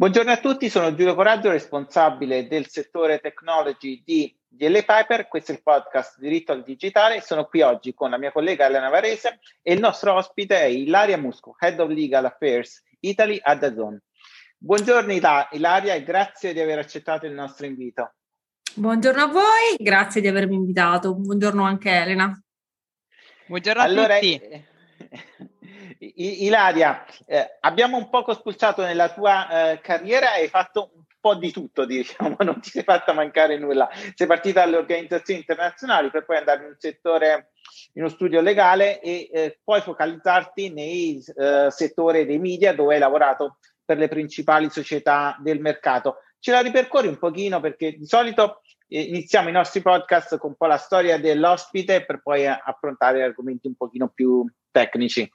Buongiorno a tutti, sono Giulio Coraggio, responsabile del settore technology di DL Piper. Questo è il podcast Diritto al Digitale. Sono qui oggi con la mia collega Elena Varese e il nostro ospite è Ilaria Musco, Head of Legal Affairs Italy a Dazon. Buongiorno Ilaria e grazie di aver accettato il nostro invito. Buongiorno a voi, grazie di avermi invitato. Buongiorno anche Elena. Buongiorno a allora, tutti. Eh, Ilaria, eh, abbiamo un poco spulciato nella tua eh, carriera hai fatto un po' di tutto, diciamo, non ti sei fatta mancare nulla. Sei partita dalle organizzazioni internazionali per poi andare in un settore, in uno studio legale e eh, poi focalizzarti nei eh, settore dei media dove hai lavorato per le principali società del mercato. Ce la ripercorri un pochino perché di solito eh, iniziamo i nostri podcast con un po' la storia dell'ospite per poi affrontare argomenti un pochino più tecnici.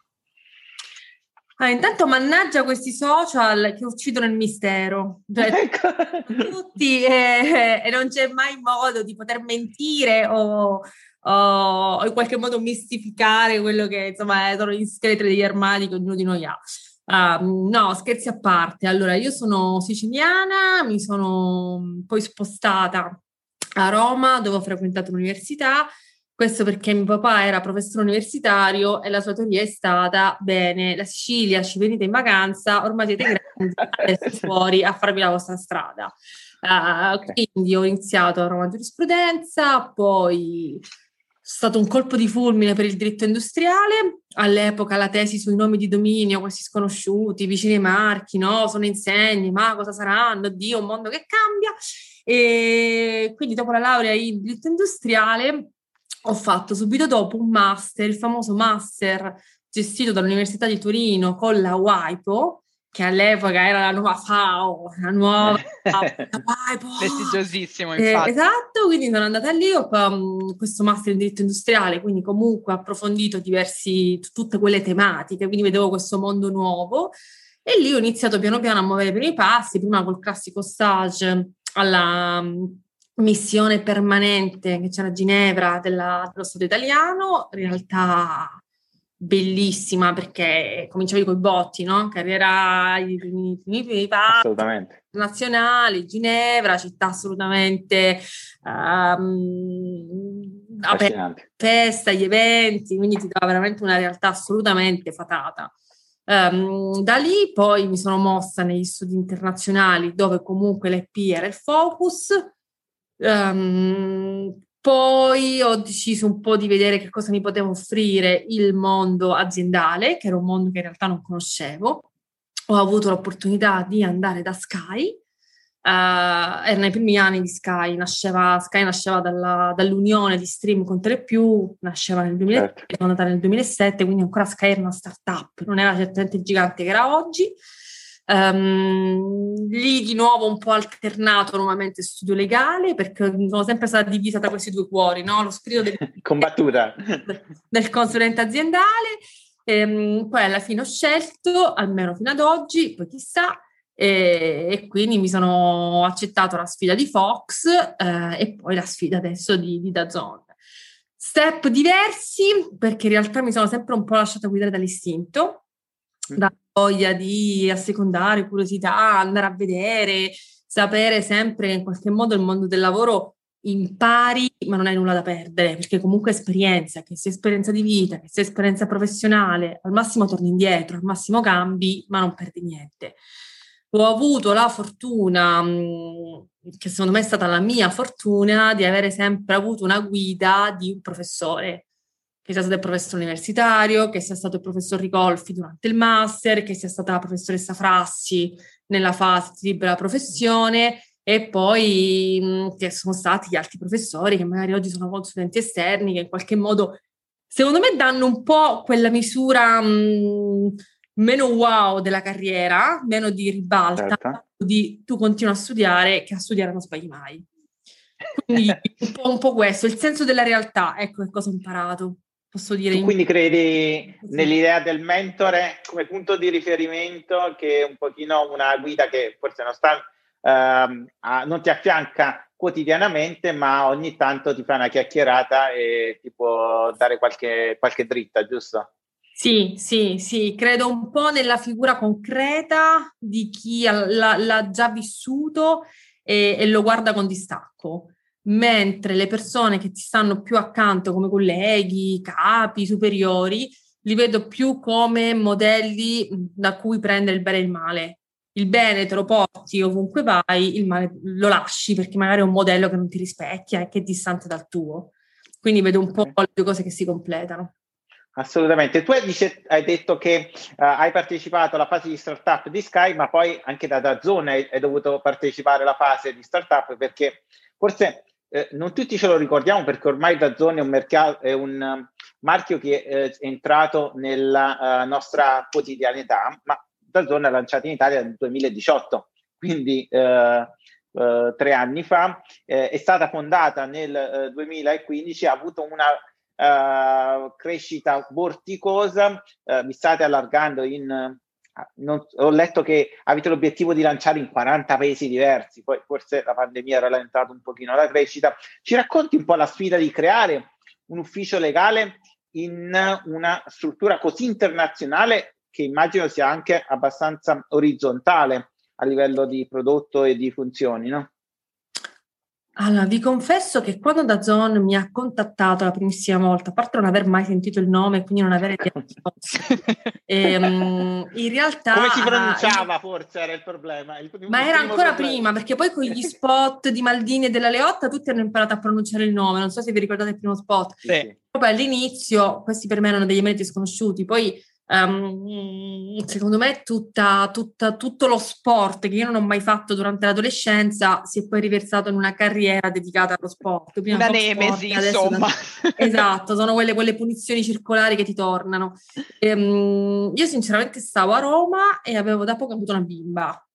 Ah, intanto mannaggia questi social che uccidono il mistero, cioè, ecco. tutti eh, e non c'è mai modo di poter mentire o, o, in qualche modo mistificare quello che insomma sono gli scheletri degli armadi che ognuno di noi ha. Uh, no, scherzi a parte. Allora, io sono siciliana, mi sono poi spostata a Roma dove ho frequentato l'università questo perché mio papà era professore universitario e la sua teoria è stata: bene, la Sicilia ci venite in vacanza, ormai siete grandi, andate fuori a farvi la vostra strada. Uh, quindi ho iniziato a Roma giurisprudenza, poi è stato un colpo di fulmine per il diritto industriale. All'epoca la tesi sui nomi di dominio, questi sconosciuti, vicini ai marchi, no? Sono insegni, ma cosa saranno? Dio, un mondo che cambia. E quindi dopo la laurea in diritto industriale ho fatto subito dopo un master, il famoso master gestito dall'Università di Torino con la WIPO, che all'epoca era la nuova FAO, la nuova WIPO. Prestigiosissimo, eh, infatti. Eh, esatto, quindi sono andata lì, ho um, questo master in diritto industriale, quindi comunque ho approfondito diversi, tutte quelle tematiche, quindi vedevo questo mondo nuovo e lì ho iniziato piano piano a muovere i primi passi, prima col classico stage alla missione permanente che c'era a Ginevra della, dello Stato italiano, in realtà bellissima perché cominciavi con i botti, no? Carriera i primi, primi assolutamente. nazionali, Ginevra, città assolutamente um, aperta, festa, gli eventi, quindi ti dava veramente una realtà assolutamente fatata. Um, da lì poi mi sono mossa negli studi internazionali dove comunque l'EP era il focus, Um, poi ho deciso un po' di vedere che cosa mi poteva offrire il mondo aziendale, che era un mondo che in realtà non conoscevo. Ho avuto l'opportunità di andare da Sky, Uh, era nei primi anni di Sky, nasceva, Sky nasceva dalla, dall'unione di Stream con Telepiù, nasceva nel 2007, certo. nel 2007, quindi ancora Sky era una startup, non era certamente il gigante che era oggi. Um, lì di nuovo un po' alternato nuovamente studio legale perché sono sempre stata divisa tra questi due cuori, no? lo spirito del, combattuta del consulente aziendale. Um, poi alla fine ho scelto, almeno fino ad oggi, poi chissà, e, e quindi mi sono accettato la sfida di Fox eh, e poi la sfida adesso di, di Dazon. Step diversi perché in realtà mi sono sempre un po' lasciata guidare dall'istinto, da voglia di assecondare, curiosità, andare a vedere, sapere sempre che in qualche modo il mondo del lavoro impari, ma non hai nulla da perdere, perché comunque esperienza, che sia esperienza di vita, che sia esperienza professionale, al massimo torni indietro, al massimo cambi, ma non perdi niente. Ho avuto la fortuna, che secondo me è stata la mia fortuna, di avere sempre avuto una guida di un professore, che sia stato il professore universitario, che sia stato il professor Ricolfi durante il master, che sia stata la professoressa Frassi nella fase di libera professione e poi mh, che sono stati gli altri professori che magari oggi sono consulenti esterni che in qualche modo secondo me danno un po' quella misura mh, meno wow della carriera, meno di ribalta, certo. di tu continui a studiare che a studiare non sbagli mai. Quindi un po', un po' questo, il senso della realtà, ecco che cosa ho imparato posso dire. Tu quindi credi nell'idea del mentore come punto di riferimento, che è un pochino una guida che forse non, sta, uh, a, non ti affianca quotidianamente, ma ogni tanto ti fa una chiacchierata e ti può dare qualche, qualche dritta, giusto? Sì, sì, sì, credo un po' nella figura concreta di chi l'ha, l'ha già vissuto e, e, lo guarda con distacco, mentre le persone che ti stanno più accanto come colleghi, capi, superiori, li vedo più come modelli da cui prendere il bene e il male. Il bene te lo porti ovunque vai, il male lo lasci perché magari è un modello che non ti rispecchia e che è distante dal tuo. Quindi vedo un po' le due cose che si completano. Assolutamente. Tu hai, dice, hai detto che uh, hai partecipato alla fase di startup di Sky, ma poi anche da Dazzone hai, hai dovuto partecipare alla fase di startup perché forse eh, non tutti ce lo ricordiamo perché ormai Dazzone è un, mercato, è un um, marchio che eh, è entrato nella uh, nostra quotidianità, ma Dazzone è lanciato in Italia nel 2018, quindi uh, tre anni fa, eh, è stata fondata nel 2015, ha avuto una crescita vorticosa, vi state allargando in... Non, ho letto che avete l'obiettivo di lanciare in 40 paesi diversi, poi forse la pandemia ha rallentato un pochino la crescita. Ci racconti un po' la sfida di creare un ufficio legale in una struttura così internazionale che immagino sia anche abbastanza orizzontale a livello di prodotto e di funzioni, no? Allora, vi confesso che quando da Zone mi ha contattato la primissima volta, a parte non aver mai sentito il nome e quindi non avere ehm, in realtà... Come si pronunciava forse era il problema. Il ma era ancora problema. prima, perché poi con gli spot di Maldini e della Leotta tutti hanno imparato a pronunciare il nome, non so se vi ricordate il primo spot. Sì. Proprio all'inizio, questi per me erano degli emeriti sconosciuti, poi Um, secondo me tutta, tutta, tutto lo sport che io non ho mai fatto durante l'adolescenza si è poi riversato in una carriera dedicata allo sport. Prima una nemesi, sport, insomma. Da... esatto, sono quelle, quelle, punizioni circolari che ti tornano. Um, io sinceramente stavo a Roma e avevo da poco avuto una bimba.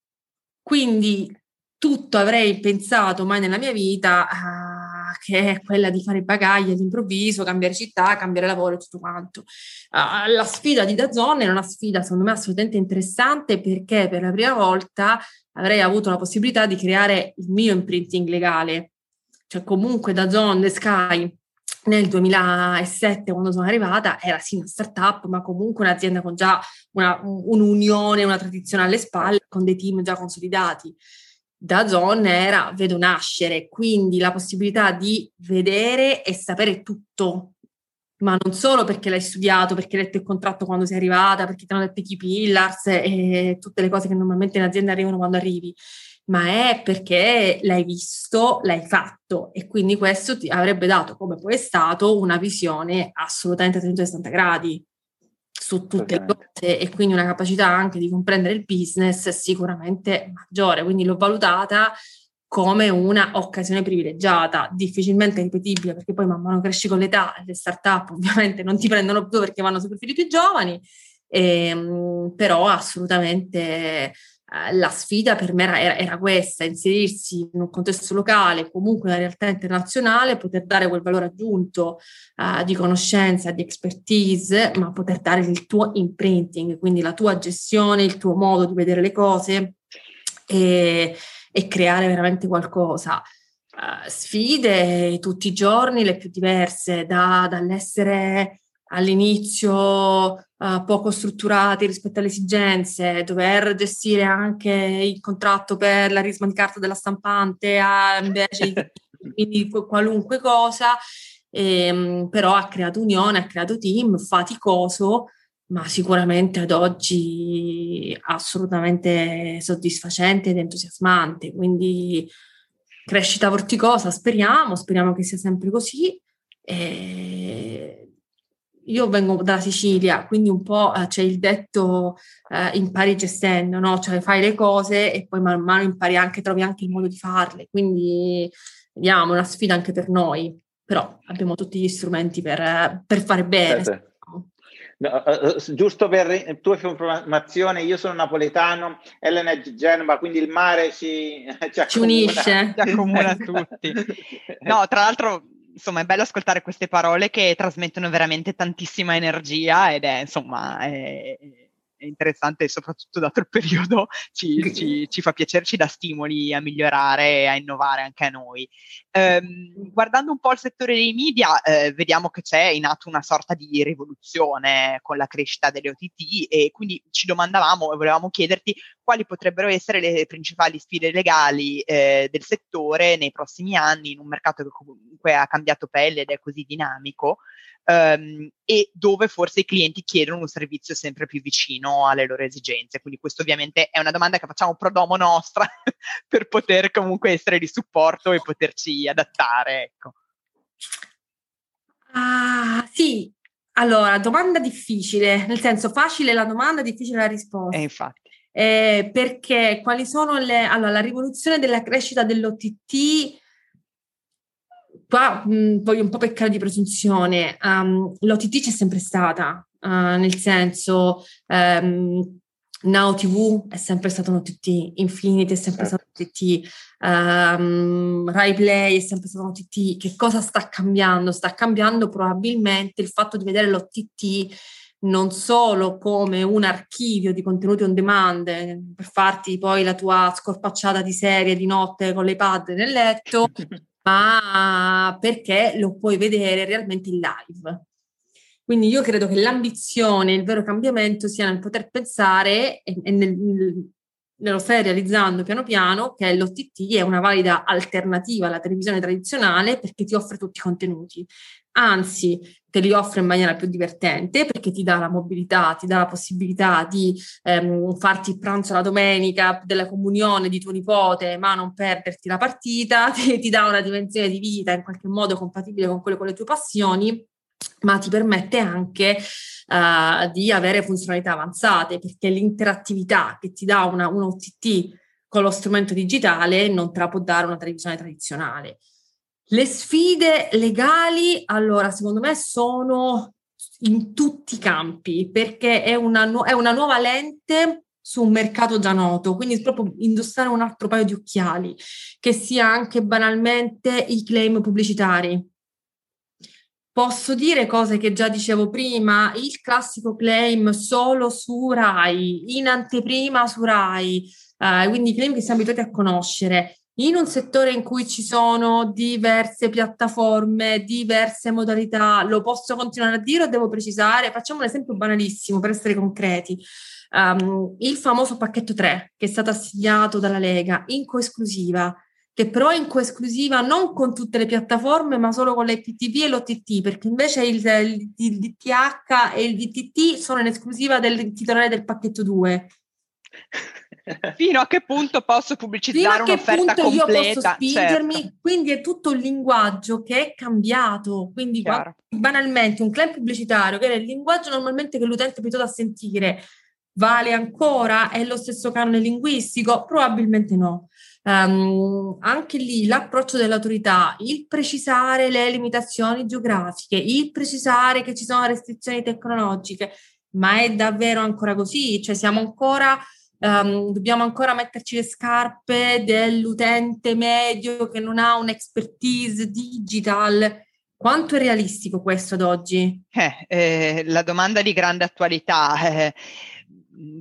Quindi tutto avrei pensato mai nella mia vita uh, che è quella di fare bagagli all'improvviso, cambiare città, cambiare lavoro e tutto quanto. Uh, la sfida di Dazon è una sfida secondo me assolutamente interessante perché per la prima volta avrei avuto la possibilità di creare il mio imprinting legale. Cioè comunque Dazon, The Sky, nel 2007 quando sono arrivata era sì una startup ma comunque un'azienda con già una, un'unione, una tradizione alle spalle con dei team già consolidati da Zon era vedo nascere, quindi la possibilità di vedere e sapere tutto, ma non solo perché l'hai studiato, perché hai letto il contratto quando sei arrivata, perché ti hanno detto i pillars e tutte le cose che normalmente in azienda arrivano quando arrivi, ma è perché l'hai visto, l'hai fatto e quindi questo ti avrebbe dato, come poi è stato, una visione assolutamente a 360 gradi su tutte le cose e quindi una capacità anche di comprendere il business sicuramente maggiore, quindi l'ho valutata come una occasione privilegiata, difficilmente ripetibile, perché poi man mano cresci con l'età, le start-up ovviamente non ti prendono più perché vanno su profili più giovani, ehm, però assolutamente la sfida per me era, era, questa, inserirsi in un contesto locale, comunque una realtà internazionale, poter dare quel valore aggiunto uh, di conoscenza, di expertise, ma poter dare il tuo imprinting, quindi la tua gestione, il tuo modo di vedere le cose e, e creare veramente qualcosa. Uh, sfide tutti i giorni, le più diverse, da, dall'essere all'inizio uh, poco strutturati rispetto alle esigenze, dover gestire anche il contratto per la risma di carta della stampante a, invece di qualunque cosa, ehm, però ha creato unione, ha creato team, faticoso, ma sicuramente ad oggi assolutamente soddisfacente ed entusiasmante. Quindi crescita vorticosa, speriamo, speriamo che sia sempre così. E io vengo dalla Sicilia, quindi un po' eh, c'è il detto eh, impari gestendo, no? Cioè fai le cose e poi man mano impari anche, trovi anche il modo di farle. Quindi vediamo, è una sfida anche per noi, però abbiamo tutti gli strumenti per, per fare bene. Sì, sì. No, uh, giusto per tua informazione, io sono napoletano, Elena è di Genova, quindi il mare ci, ci, ci unisce, ci accomuna tutti. No, tra l'altro insomma è bello ascoltare queste parole che trasmettono veramente tantissima energia ed è insomma è, è interessante e soprattutto dato il periodo ci, ci, ci, fa piacere, ci dà stimoli a migliorare e a innovare anche a noi. Um, guardando un po' il settore dei media, eh, vediamo che c'è in atto una sorta di rivoluzione con la crescita delle OTT e quindi ci domandavamo e volevamo chiederti quali potrebbero essere le principali sfide legali eh, del settore nei prossimi anni in un mercato che comunque ha cambiato pelle ed è così dinamico um, e dove forse i clienti chiedono un servizio sempre più vicino alle loro esigenze. Quindi questo ovviamente è una domanda che facciamo pro domo nostra per poter comunque essere di supporto e poterci adattare. Ecco. Ah, sì, allora, domanda difficile, nel senso facile la domanda, difficile la risposta. Eh, infatti. Eh, perché quali sono le... Allora, la rivoluzione della crescita dell'OTT qua mh, voglio un po' peccare di presunzione, um, l'OTT c'è sempre stata, uh, nel senso um, Now TV è sempre stato un OTT, Infinity è sempre certo. stato un OTT, um, Rai Play è sempre stato un OTT. Che cosa sta cambiando? Sta cambiando probabilmente il fatto di vedere l'OTT non solo come un archivio di contenuti on demand per farti poi la tua scorpacciata di serie di notte con le pad nel letto, ma perché lo puoi vedere realmente in live. Quindi io credo che l'ambizione, il vero cambiamento sia nel poter pensare e, e nel, nello stai realizzando piano piano che l'OTT è una valida alternativa alla televisione tradizionale perché ti offre tutti i contenuti. Anzi, te li offre in maniera più divertente perché ti dà la mobilità, ti dà la possibilità di ehm, farti il pranzo la domenica della comunione di tuo nipote, ma non perderti la partita, ti, ti dà una dimensione di vita in qualche modo compatibile con quelle con le tue passioni ma ti permette anche uh, di avere funzionalità avanzate perché l'interattività che ti dà una, un OTT con lo strumento digitale non te la può dare una televisione tradizionale. Le sfide legali, allora, secondo me sono in tutti i campi perché è una, nu- è una nuova lente su un mercato già noto, quindi proprio indossare un altro paio di occhiali, che sia anche banalmente i claim pubblicitari. Posso dire cose che già dicevo prima, il classico claim solo su RAI, in anteprima su RAI, eh, quindi claim che siamo abituati a conoscere in un settore in cui ci sono diverse piattaforme, diverse modalità, lo posso continuare a dire o devo precisare? Facciamo un esempio banalissimo per essere concreti. Um, il famoso pacchetto 3 che è stato assegnato dalla Lega in coesclusiva, che però è in coesclusiva non con tutte le piattaforme, ma solo con l'IPTV e l'OTT, perché invece il, il, il DTH e il DTT sono in esclusiva del titolare del pacchetto 2. Fino a che punto posso pubblicizzare un'offerta completa? Io posso spingermi, certo. quindi è tutto un linguaggio che è cambiato. Quindi quando, banalmente un claim pubblicitario, che era il linguaggio normalmente che l'utente è abituato a sentire, vale ancora? È lo stesso canone linguistico? Probabilmente no. Um, anche lì l'approccio dell'autorità, il precisare le limitazioni geografiche, il precisare che ci sono restrizioni tecnologiche, ma è davvero ancora così? Cioè siamo ancora Um, dobbiamo ancora metterci le scarpe dell'utente medio che non ha un'expertise digital. Quanto è realistico questo ad oggi? Eh, eh, la domanda di grande attualità. Eh,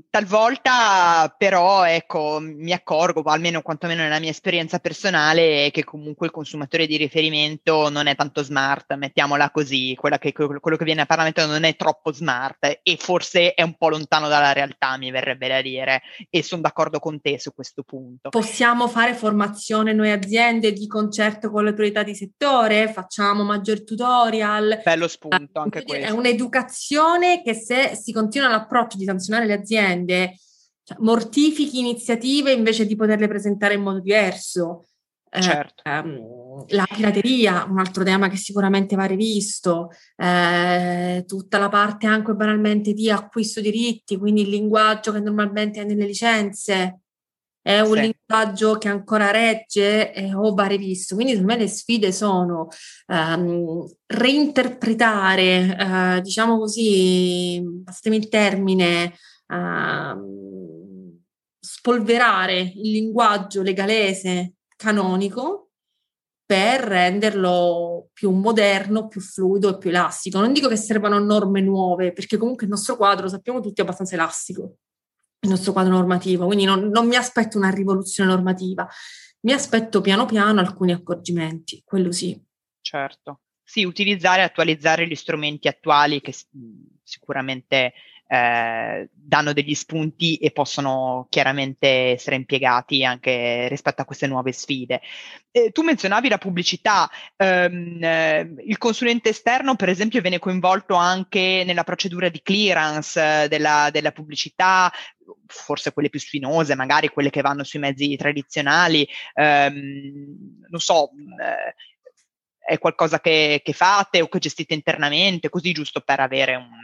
Talvolta però ecco, mi accorgo, almeno quantomeno nella mia esperienza personale, che comunque il consumatore di riferimento non è tanto smart, mettiamola così, che, quello che viene a Parlamento non è troppo smart e forse è un po' lontano dalla realtà, mi verrebbe da dire, e sono d'accordo con te su questo punto. Possiamo fare formazione noi aziende di concerto con le autorità di settore, facciamo maggior tutorial. Bello spunto anche questo. È un'educazione che se si continua l'approccio di sanzionare le aziende, aziende cioè, mortifichi iniziative invece di poterle presentare in modo diverso. Eh, certo. ehm, la pirateria, un altro tema che sicuramente va rivisto, eh, tutta la parte anche banalmente di acquisto diritti, quindi il linguaggio che normalmente è nelle licenze, è un sì. linguaggio che ancora regge eh, o va rivisto. Quindi secondo me le sfide sono um, reinterpretare, uh, diciamo così, passatemi il termine, a spolverare il linguaggio legalese canonico per renderlo più moderno, più fluido e più elastico. Non dico che servano norme nuove, perché comunque il nostro quadro, sappiamo tutti, è abbastanza elastico, il nostro quadro normativo, quindi non, non mi aspetto una rivoluzione normativa, mi aspetto piano piano alcuni accorgimenti, quello sì. Certo. Sì, utilizzare e attualizzare gli strumenti attuali che sicuramente eh, danno degli spunti e possono chiaramente essere impiegati anche rispetto a queste nuove sfide. Eh, tu menzionavi la pubblicità, ehm, eh, il consulente esterno per esempio viene coinvolto anche nella procedura di clearance eh, della, della pubblicità, forse quelle più spinose, magari quelle che vanno sui mezzi tradizionali, ehm, non so, eh, è qualcosa che, che, fate o che gestite internamente, così giusto per avere un...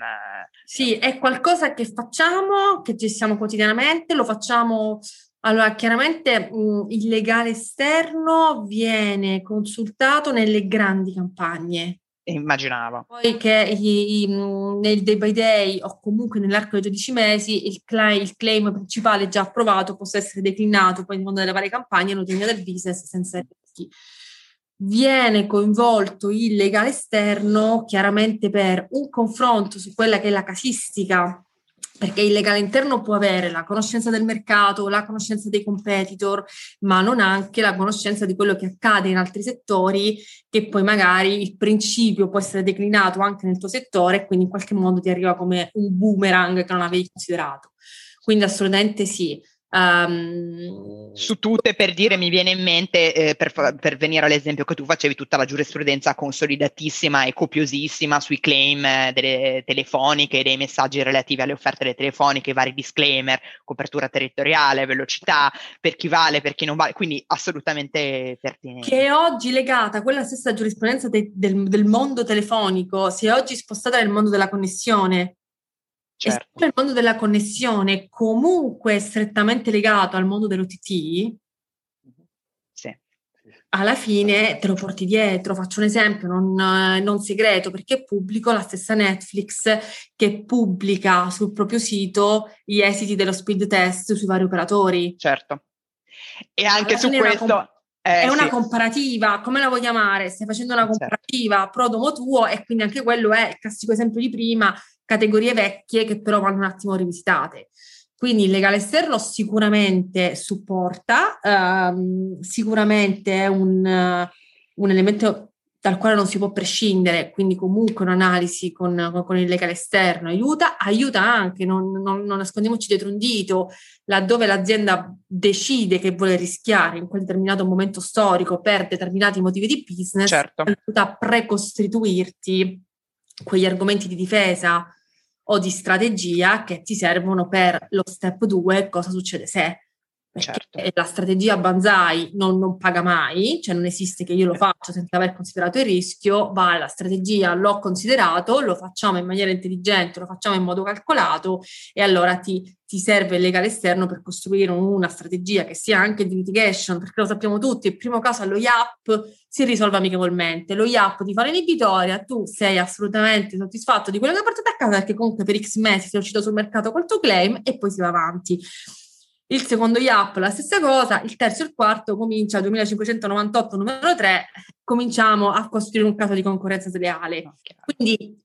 Sì, è qualcosa che facciamo, che gestiamo quotidianamente, lo facciamo... Allora, chiaramente mh, il legale esterno viene consultato nelle grandi campagne. Immaginavo. Poi che i, i, nel day by day o comunque nell'arco dei 12 mesi il, cl- il claim principale già approvato possa essere declinato poi nel mondo delle varie campagne, notifica del business senza rischi viene coinvolto il legale esterno chiaramente per un confronto su quella che è la casistica, perché il legale interno può avere la conoscenza del mercato, la conoscenza dei competitor, ma non anche la conoscenza di quello che accade in altri settori, che poi magari il principio può essere declinato anche nel tuo settore e quindi in qualche modo ti arriva come un boomerang che non avevi considerato. Quindi assolutamente sì. Um, Su tutte per dire mi viene in mente, eh, per, per, venire all'esempio che tu facevi, tutta la giurisprudenza consolidatissima e copiosissima sui claim eh, delle telefoniche, dei messaggi relativi alle offerte delle telefoniche, i vari disclaimer, copertura territoriale, velocità, per chi vale, per chi non vale, quindi assolutamente pertinente. Che oggi legata a quella stessa giurisprudenza de, del, del mondo telefonico, si è oggi spostata nel mondo della connessione, Certo. il mondo della connessione comunque strettamente legato al mondo dell'OTT, sì. alla fine te lo porti dietro. Faccio un esempio non, non segreto perché pubblico la stessa Netflix che pubblica sul proprio sito gli esiti dello speed test sui vari operatori. Certo. E anche su questo... Comp- eh, è una sì. comparativa, come la vuoi chiamare? Stai facendo una certo. comparativa certo. pro domo tuo e quindi anche quello è il classico esempio di prima, categorie vecchie che però vanno un attimo rivisitate. Quindi il legale esterno sicuramente supporta, um, sicuramente è un, un, elemento dal quale non si può prescindere, quindi comunque un'analisi con, con il legale esterno aiuta, aiuta anche, non, non, non, nascondiamoci dietro un dito, laddove l'azienda decide che vuole rischiare in quel determinato momento storico per determinati motivi di business, certo. aiuta a precostituirti quegli argomenti di difesa o di strategia che ti servono per lo step 2, cosa succede se. Certo. la strategia Banzai non, non, paga mai, cioè non esiste che io lo faccio senza aver considerato il rischio, vale la strategia, l'ho considerato, lo facciamo in maniera intelligente, lo facciamo in modo calcolato e allora ti, ti serve il legale esterno per costruire una strategia che sia anche di mitigation, perché lo sappiamo tutti, il primo caso allo IAP si risolve amichevolmente, lo IAP ti fa l'inibitoria, tu sei assolutamente soddisfatto di quello che hai portato a casa perché comunque per X mesi sei uscito sul mercato col tuo claim e poi si va avanti. Il secondo IAP la stessa cosa, il terzo e il quarto comincia 2598 numero 3, cominciamo a costruire un caso di concorrenza sleale. Quindi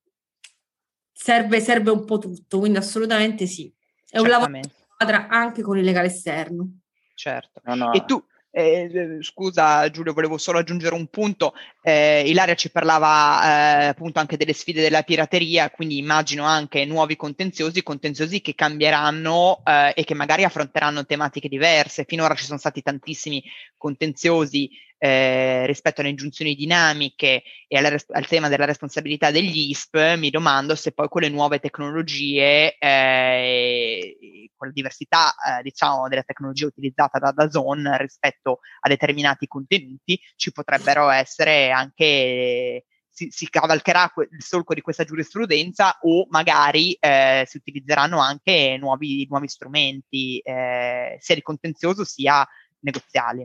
serve, serve un po' tutto, quindi assolutamente sì. È un lavoro di squadra anche con il legale esterno. Certo. No, no. E tu, eh, scusa Giulio, volevo solo aggiungere un punto. Eh, Ilaria ci parlava eh, appunto anche delle sfide della pirateria, quindi immagino anche nuovi contenziosi, contenziosi che cambieranno eh, e che magari affronteranno tematiche diverse. Finora ci sono stati tantissimi contenziosi eh, rispetto alle ingiunzioni dinamiche e alla, al tema della responsabilità degli ISP, mi domando se poi con le nuove tecnologie, eh, con la diversità eh, diciamo della tecnologia utilizzata da Dazon rispetto a determinati contenuti, ci potrebbero essere anche si, si, cavalcherà il solco di questa giurisprudenza o magari eh, si utilizzeranno anche nuovi, nuovi strumenti eh, sia di contenzioso sia negoziali.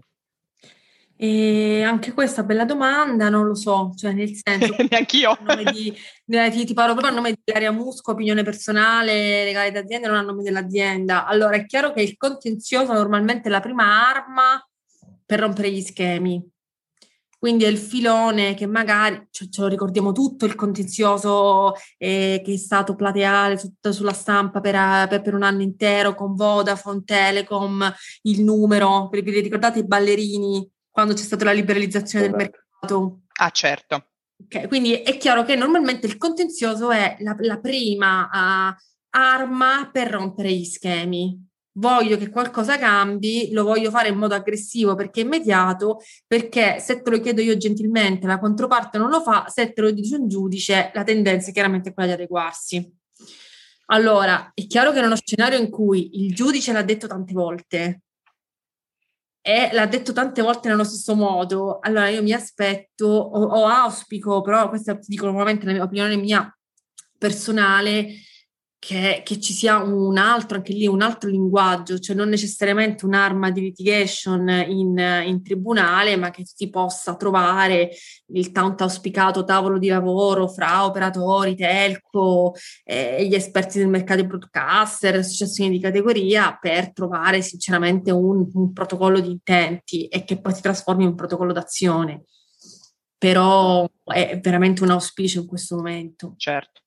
E anche questa bella domanda, non lo so, cioè nel senso... Neanch'io. Di, ti, ti, parlo proprio a nome di Aria Musco, opinione personale, legale d'azienda, non a nome dell'azienda. Allora, è chiaro che il contenzioso normalmente è la prima arma per rompere gli schemi. quindi è il filone che magari cioè, ce lo ricordiamo tutto, il contenzioso eh, che è stato plateale tutto sulla stampa per, per, per, un anno intero con Vodafone, Telecom, il numero, vi ricordate i ballerini quando c'è stata la liberalizzazione del mercato? Ah certo. Okay, quindi è chiaro che normalmente il contenzioso è la, la prima uh, arma per rompere gli schemi voglio che qualcosa cambi, lo voglio fare in modo aggressivo perché è immediato, perché se te lo chiedo io gentilmente, la controparte non lo fa, se te lo dice un giudice, la tendenza è chiaramente quella di adeguarsi. Allora, è chiaro che in uno scenario in cui il giudice l'ha detto tante volte e l'ha detto tante volte nello stesso modo, allora io mi aspetto o, o auspico, però questa dico nuovamente la mia opinione mia personale, che, che, ci sia un altro, anche lì un altro linguaggio, cioè non necessariamente un'arma di litigation in, in tribunale, ma che si possa trovare il tanto auspicato tavolo di lavoro fra operatori, telco eh, gli esperti del mercato broadcaster, associazioni di categoria per trovare sinceramente un, un protocollo di intenti e che poi si trasformi in un protocollo d'azione. Però è veramente un auspicio in questo momento. Certo.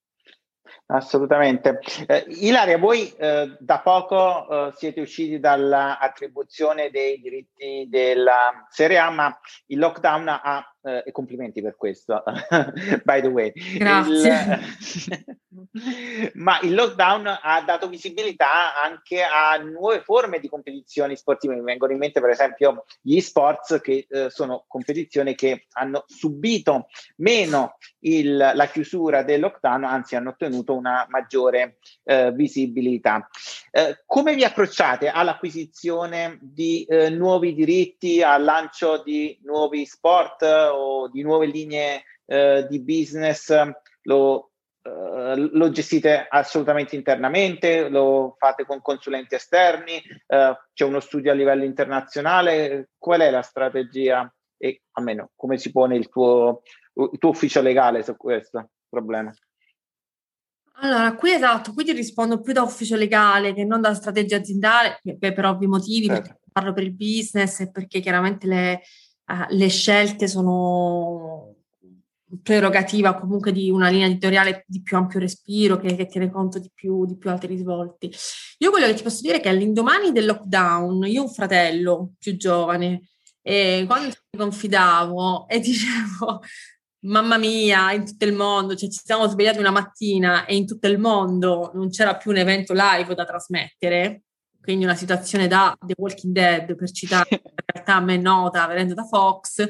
Assolutamente. Eh, Ilaria, voi eh, da poco eh, siete usciti dall'attribuzione dei diritti della Serie A, ma il lockdown ha eh, e complimenti per questo, by the way. Grazie. Il, ma il lockdown ha dato visibilità anche a nuove forme di competizioni sportive. Mi vengono in mente, per esempio, gli sports, che eh, sono competizioni che hanno subito meno il, la chiusura del lockdown, anzi hanno ottenuto una maggiore eh, visibilità. Eh, come vi approcciate all'acquisizione di eh, nuovi diritti, al lancio di nuovi sport? O di nuove linee eh, di business lo, eh, lo, gestite assolutamente internamente, lo fate con consulenti esterni, eh, c'è uno studio a livello internazionale, qual è la strategia e almeno come si pone il tuo, il tuo ufficio legale su questo problema? Allora, qui esatto, qui ti rispondo più da ufficio legale che non da strategia aziendale, per, per ovvi motivi, certo. perché parlo per il business e perché chiaramente le, uh, le scelte sono prerogativa comunque di una linea editoriale di più ampio respiro che, che tiene conto di più, di più, altri risvolti. Io quello che ti posso dire è che all'indomani del lockdown, io ho un fratello più giovane e quando mi confidavo e dicevo mamma mia, in tutto il mondo, cioè ci siamo svegliati una mattina e in tutto il mondo non c'era più un evento live da trasmettere, quindi una situazione da The Walking Dead, per citare, in realtà a me nota, venendo da Fox.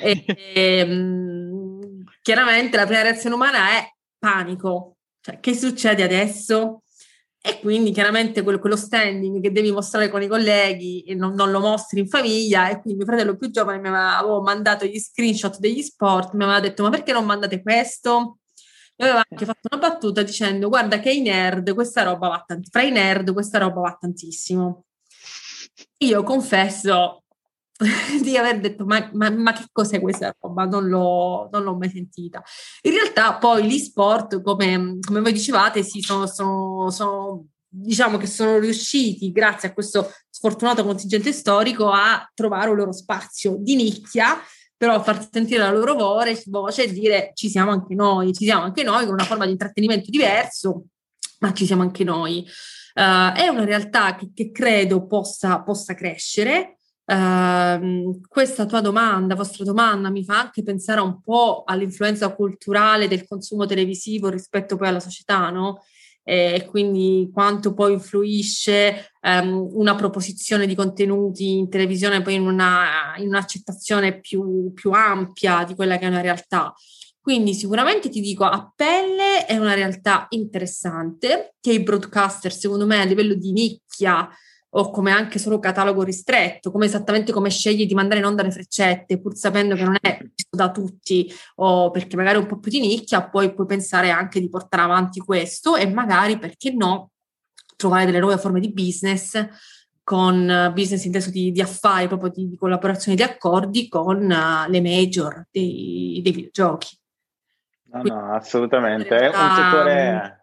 E, e, um, chiaramente la prima reazione umana è panico, cioè che succede adesso? E quindi chiaramente quello, quello standing che devi mostrare con i colleghi e non, non, lo mostri in famiglia. E quindi mio fratello più giovane mi aveva mandato gli screenshot degli sport, mi aveva detto: Ma perché non mandate questo? Aveva anche fatto una battuta dicendo guarda che i nerd questa roba va tantissimo, fra i nerd questa roba va tantissimo. Io confesso di aver detto ma, ma, ma, che cos'è questa roba? Non l'ho, non l'ho, mai sentita. In realtà poi gli sport, come, come voi dicevate, sì, sono, sono, sono, diciamo che sono riusciti, grazie a questo sfortunato contingente storico, a trovare un loro spazio di nicchia però far sentire la loro voce e dire ci siamo anche noi, ci siamo anche noi con una forma di intrattenimento diverso, ma ci siamo anche noi. Uh, è una realtà che, che credo possa, possa crescere. Uh, questa tua domanda, vostra domanda, mi fa anche pensare un po' all'influenza culturale del consumo televisivo rispetto poi alla società, no? E quindi quanto poi influisce um, una proposizione di contenuti in televisione poi in, una, in un'accettazione più, più ampia di quella che è una realtà. Quindi sicuramente ti dico, a pelle è una realtà interessante che i broadcaster, secondo me, a livello di nicchia, o come anche solo catalogo ristretto, come esattamente come scegli di mandare in onda le freccette, pur sapendo che non è visto da tutti, o perché magari è un po' più di nicchia, poi puoi pensare anche di portare avanti questo e magari, perché no, trovare delle nuove forme di business con business inteso di, di affari, proprio di, di, collaborazione di accordi con uh, le major dei, dei videogiochi. No, no, assolutamente. È un settore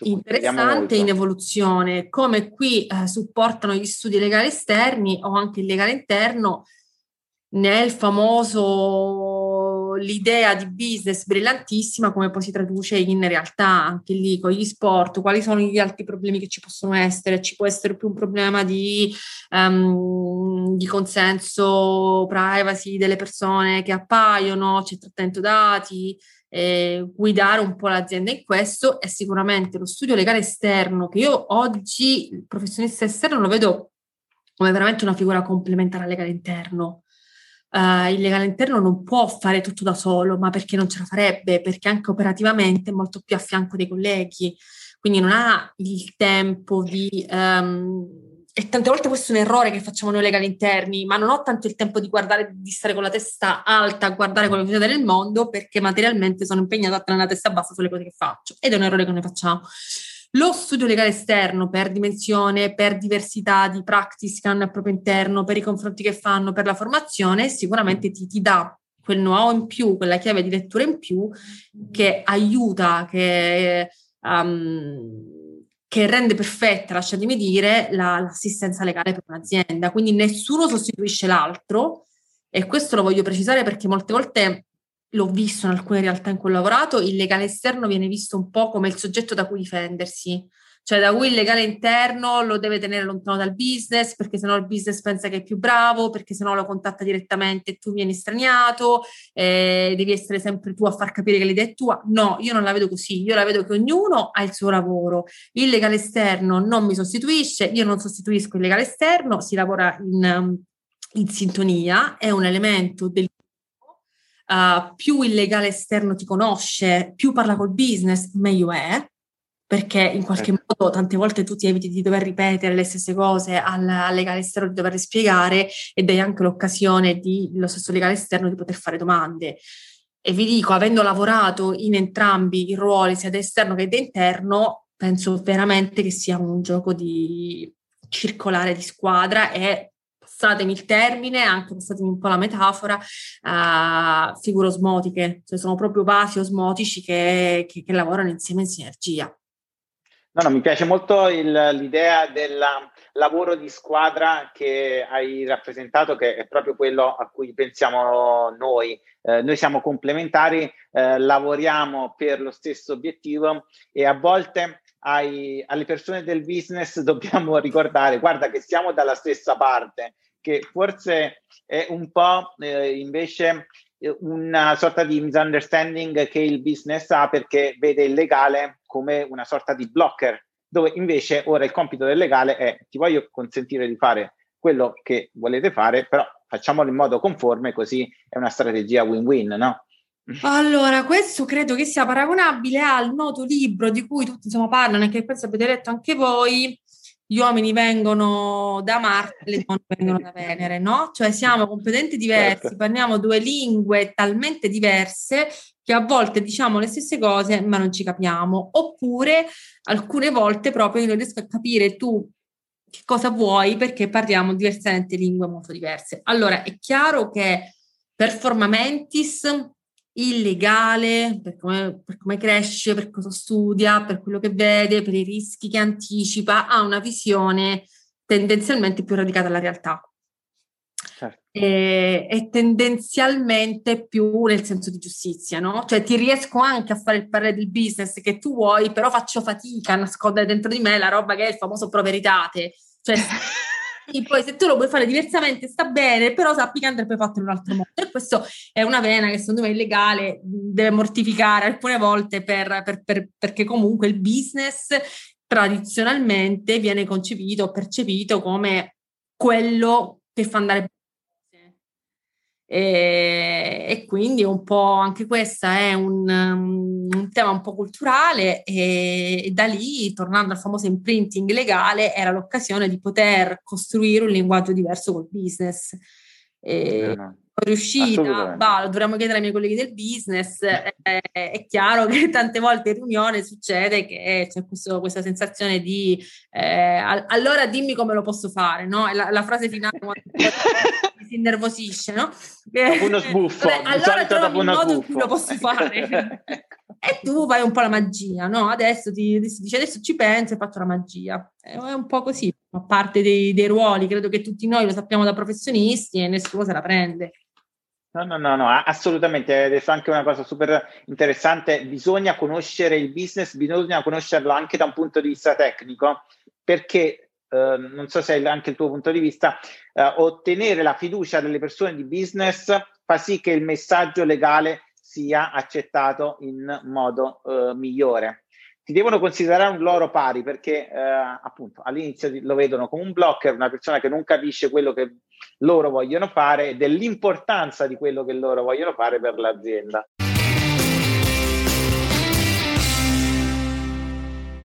interessante in evoluzione, come qui eh, supportano gli studi legali esterni o anche il legale interno, né il famoso l'idea di business brillantissima come poi si traduce in realtà anche lì con gli sport, quali sono gli altri problemi che ci possono essere, ci può essere più un problema di, um, di consenso, privacy delle persone che appaiono, c'è trattamento dati, eh, guidare un po' l'azienda in questo è sicuramente lo studio legale esterno che io oggi il professionista esterno lo vedo come veramente una figura complementare al legale interno. Uh, il legale interno non può fare tutto da solo, ma perché non ce la farebbe, perché anche operativamente è molto più a fianco dei colleghi, quindi non ha il tempo di... Um, e tante volte questo è un errore che facciamo noi legali interni, ma non ho tanto il tempo di guardare, di stare con la testa alta a guardare quello che succede nel mondo perché materialmente sono impegnata a tenere la testa bassa sulle cose che faccio ed è un errore che noi facciamo. Lo studio legale esterno per dimensione, per diversità di practice che hanno al proprio interno, per i confronti che fanno, per la formazione, sicuramente ti, ti dà quel know-how in più, quella chiave di lettura in più che aiuta, che... Um, che rende perfetta, lasciatemi dire, la, l'assistenza legale per un'azienda. Quindi nessuno sostituisce l'altro e questo lo voglio precisare perché molte volte l'ho visto in alcune realtà in cui ho lavorato, il legale esterno viene visto un po' come il soggetto da cui difendersi cioè da cui il legale interno lo deve tenere lontano dal business perché sennò il business pensa che è più bravo, perché sennò lo contatta direttamente e tu vieni straniato, eh, devi essere sempre tu a far capire che l'idea è tua. No, io non la vedo così, io la vedo che ognuno ha il suo lavoro. Il legale esterno non mi sostituisce, io non sostituisco il legale esterno, si lavora in, in sintonia, è un elemento del Uh, più il legale esterno ti conosce, più parla col business, meglio è perché in qualche certo. modo tante volte tu ti eviti di dover ripetere le stesse cose al, al legale esterno, di dover spiegare e dai anche l'occasione di, lo stesso legale esterno di poter fare domande. E vi dico, avendo lavorato in entrambi i ruoli, sia da esterno che da interno, penso veramente che sia un gioco di circolare di squadra e passatemi il termine, anche passatemi un po' la metafora, uh, figure osmotiche, cioè sono proprio vasi osmotici che, che, che lavorano insieme in sinergia. No, no, mi piace molto il, l'idea del lavoro di squadra che hai rappresentato, che è proprio quello a cui pensiamo noi. Eh, noi siamo complementari, eh, lavoriamo per lo stesso obiettivo e a volte ai, alle persone del business dobbiamo ricordare, guarda che siamo dalla stessa parte, che forse è un po' eh, invece una sorta di misunderstanding che il business ha perché vede il legale come una sorta di blocker, dove invece ora il compito del legale è ti voglio consentire di fare quello che volete fare, però facciamolo in modo conforme, così è una strategia win-win, no? Allora, questo credo che sia paragonabile al noto libro di cui tutti insomma parlano e che penso avete letto anche voi, gli uomini vengono da Marte e le donne vengono da Venere, no? Cioè siamo competenti diversi, certo. parliamo due lingue talmente diverse che a volte diciamo le stesse cose ma non ci capiamo, oppure alcune volte proprio io non riesco a capire tu che cosa vuoi perché parliamo diversamente lingue molto diverse. Allora è chiaro che performamentis illegale per come, per come, cresce, per cosa studia, per quello che vede, per i rischi che anticipa, ha una visione tendenzialmente più radicata alla realtà. Certo. E, e, tendenzialmente più nel senso di giustizia, no? Cioè ti riesco anche a fare il parere del business che tu vuoi, però faccio fatica a nascondere dentro di me la roba che è il famoso pro veritate. Cioè Sì, poi se tu lo vuoi fare diversamente sta bene, però sappi che andrebbe fatto in un altro modo. E questo è una vena che secondo me è illegale, deve mortificare alcune volte per, per, per, perché comunque il business tradizionalmente viene concepito, percepito come quello che fa andare e, e, quindi un po' anche questa è un, un tema un po' culturale e, e, da lì, tornando al famoso imprinting legale, era l'occasione di poter costruire un linguaggio diverso col business. E, eh, riuscita, bah, lo dovremmo chiedere ai miei colleghi del business, è, è, chiaro che tante volte in riunione succede che c'è questo, questa sensazione di eh, allora dimmi come lo posso fare, no? La, la frase finale si innervosisce, no? Uno sbuffo. Vabbè, allora trovo un modo in cui lo posso fare. e tu fai un po' la magia, no? Adesso ti, ti dice adesso ci penso e faccio la magia. È un po' così, a parte dei, dei ruoli, credo che tutti noi lo sappiamo da professionisti e nessuno se la prende. No, no, no, no, assolutamente. Adesso anche una cosa super interessante, bisogna conoscere il business, bisogna conoscerlo anche da un punto di vista tecnico, perché eh, non so se è anche il tuo punto di vista, eh, ottenere la fiducia delle persone di business fa sì che il messaggio legale sia accettato in modo eh, migliore ti devono considerare un loro pari perché eh, appunto all'inizio lo vedono come un blocker, una persona che non capisce quello che loro vogliono fare e dell'importanza di quello che loro vogliono fare per l'azienda.